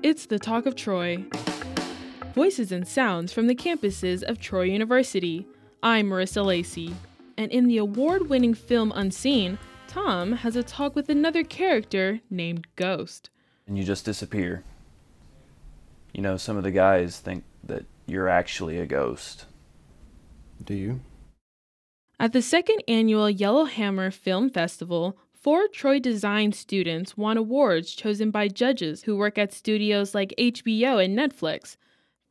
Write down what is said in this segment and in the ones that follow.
It's the Talk of Troy. Voices and sounds from the campuses of Troy University. I'm Marissa Lacey. And in the award winning film Unseen, Tom has a talk with another character named Ghost. And you just disappear. You know, some of the guys think that you're actually a ghost. Do you? At the second annual Yellowhammer Film Festival, four Troy Design students won awards chosen by judges who work at studios like HBO and Netflix.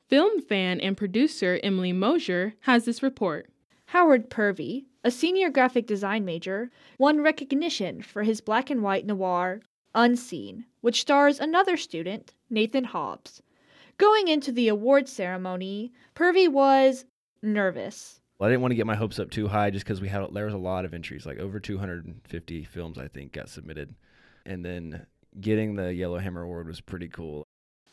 Film fan and producer Emily Mosier has this report. Howard Purvey, a senior graphic design major, won recognition for his black and white noir Unseen, which stars another student, Nathan Hobbs. Going into the award ceremony, Purvey was nervous. Well, I didn't want to get my hopes up too high just because we had there was a lot of entries, like over 250 films I think got submitted, and then getting the Yellowhammer Award was pretty cool.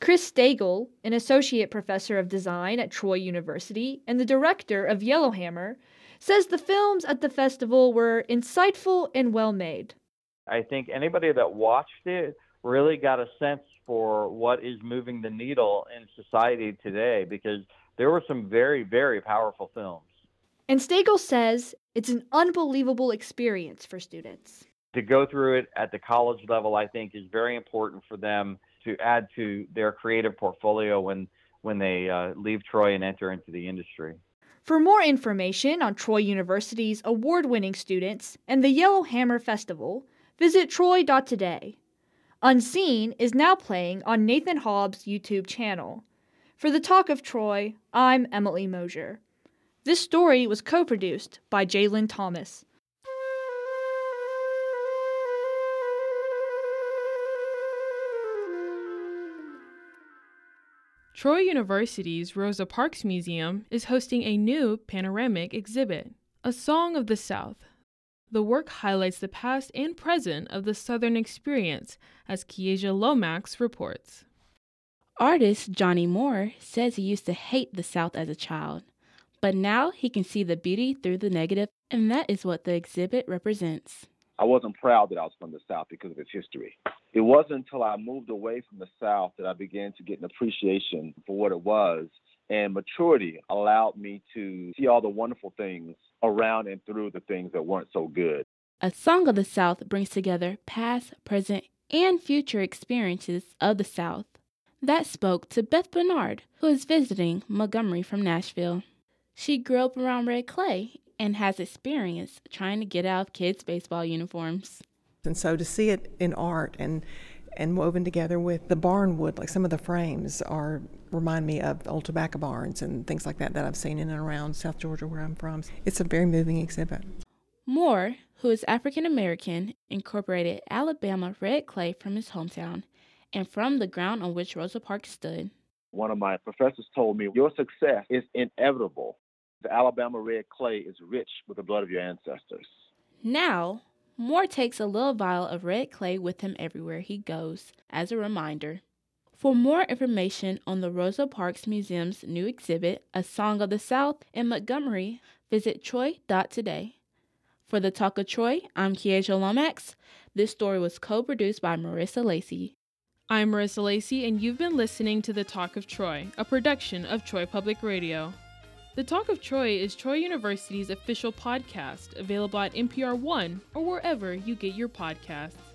Chris Stagel, an associate professor of design at Troy University and the director of Yellowhammer, says the films at the festival were insightful and well made. I think anybody that watched it really got a sense for what is moving the needle in society today because there were some very, very powerful films. And Stagel says it's an unbelievable experience for students. To go through it at the college level, I think, is very important for them to add to their creative portfolio when, when they uh, leave Troy and enter into the industry. For more information on Troy University's award winning students and the Yellowhammer Festival, visit troy.today. Unseen is now playing on Nathan Hobbs' YouTube channel. For the Talk of Troy, I'm Emily Mosier. This story was co produced by Jalen Thomas. Troy University's Rosa Parks Museum is hosting a new panoramic exhibit, A Song of the South. The work highlights the past and present of the Southern experience, as Kiesia Lomax reports. Artist Johnny Moore says he used to hate the South as a child. But now he can see the beauty through the negative, and that is what the exhibit represents. I wasn't proud that I was from the South because of its history. It wasn't until I moved away from the South that I began to get an appreciation for what it was. And maturity allowed me to see all the wonderful things around and through the things that weren't so good. A Song of the South brings together past, present, and future experiences of the South. That spoke to Beth Bernard, who is visiting Montgomery from Nashville. She grew up around red clay and has experience trying to get out of kids' baseball uniforms. And so to see it in art and and woven together with the barn wood, like some of the frames are remind me of old tobacco barns and things like that that I've seen in and around South Georgia where I'm from. It's a very moving exhibit. Moore, who is African American, incorporated Alabama red clay from his hometown and from the ground on which Rosa Parks stood. One of my professors told me, Your success is inevitable the Alabama red clay is rich with the blood of your ancestors. Now, Moore takes a little vial of red clay with him everywhere he goes as a reminder. For more information on the Rosa Parks Museum's new exhibit, A Song of the South in Montgomery, visit troy.today. For the Talk of Troy, I'm Kiesia Lomax. This story was co produced by Marissa Lacey. I'm Marissa Lacey, and you've been listening to The Talk of Troy, a production of Troy Public Radio. The Talk of Troy is Troy University's official podcast, available at NPR One or wherever you get your podcasts.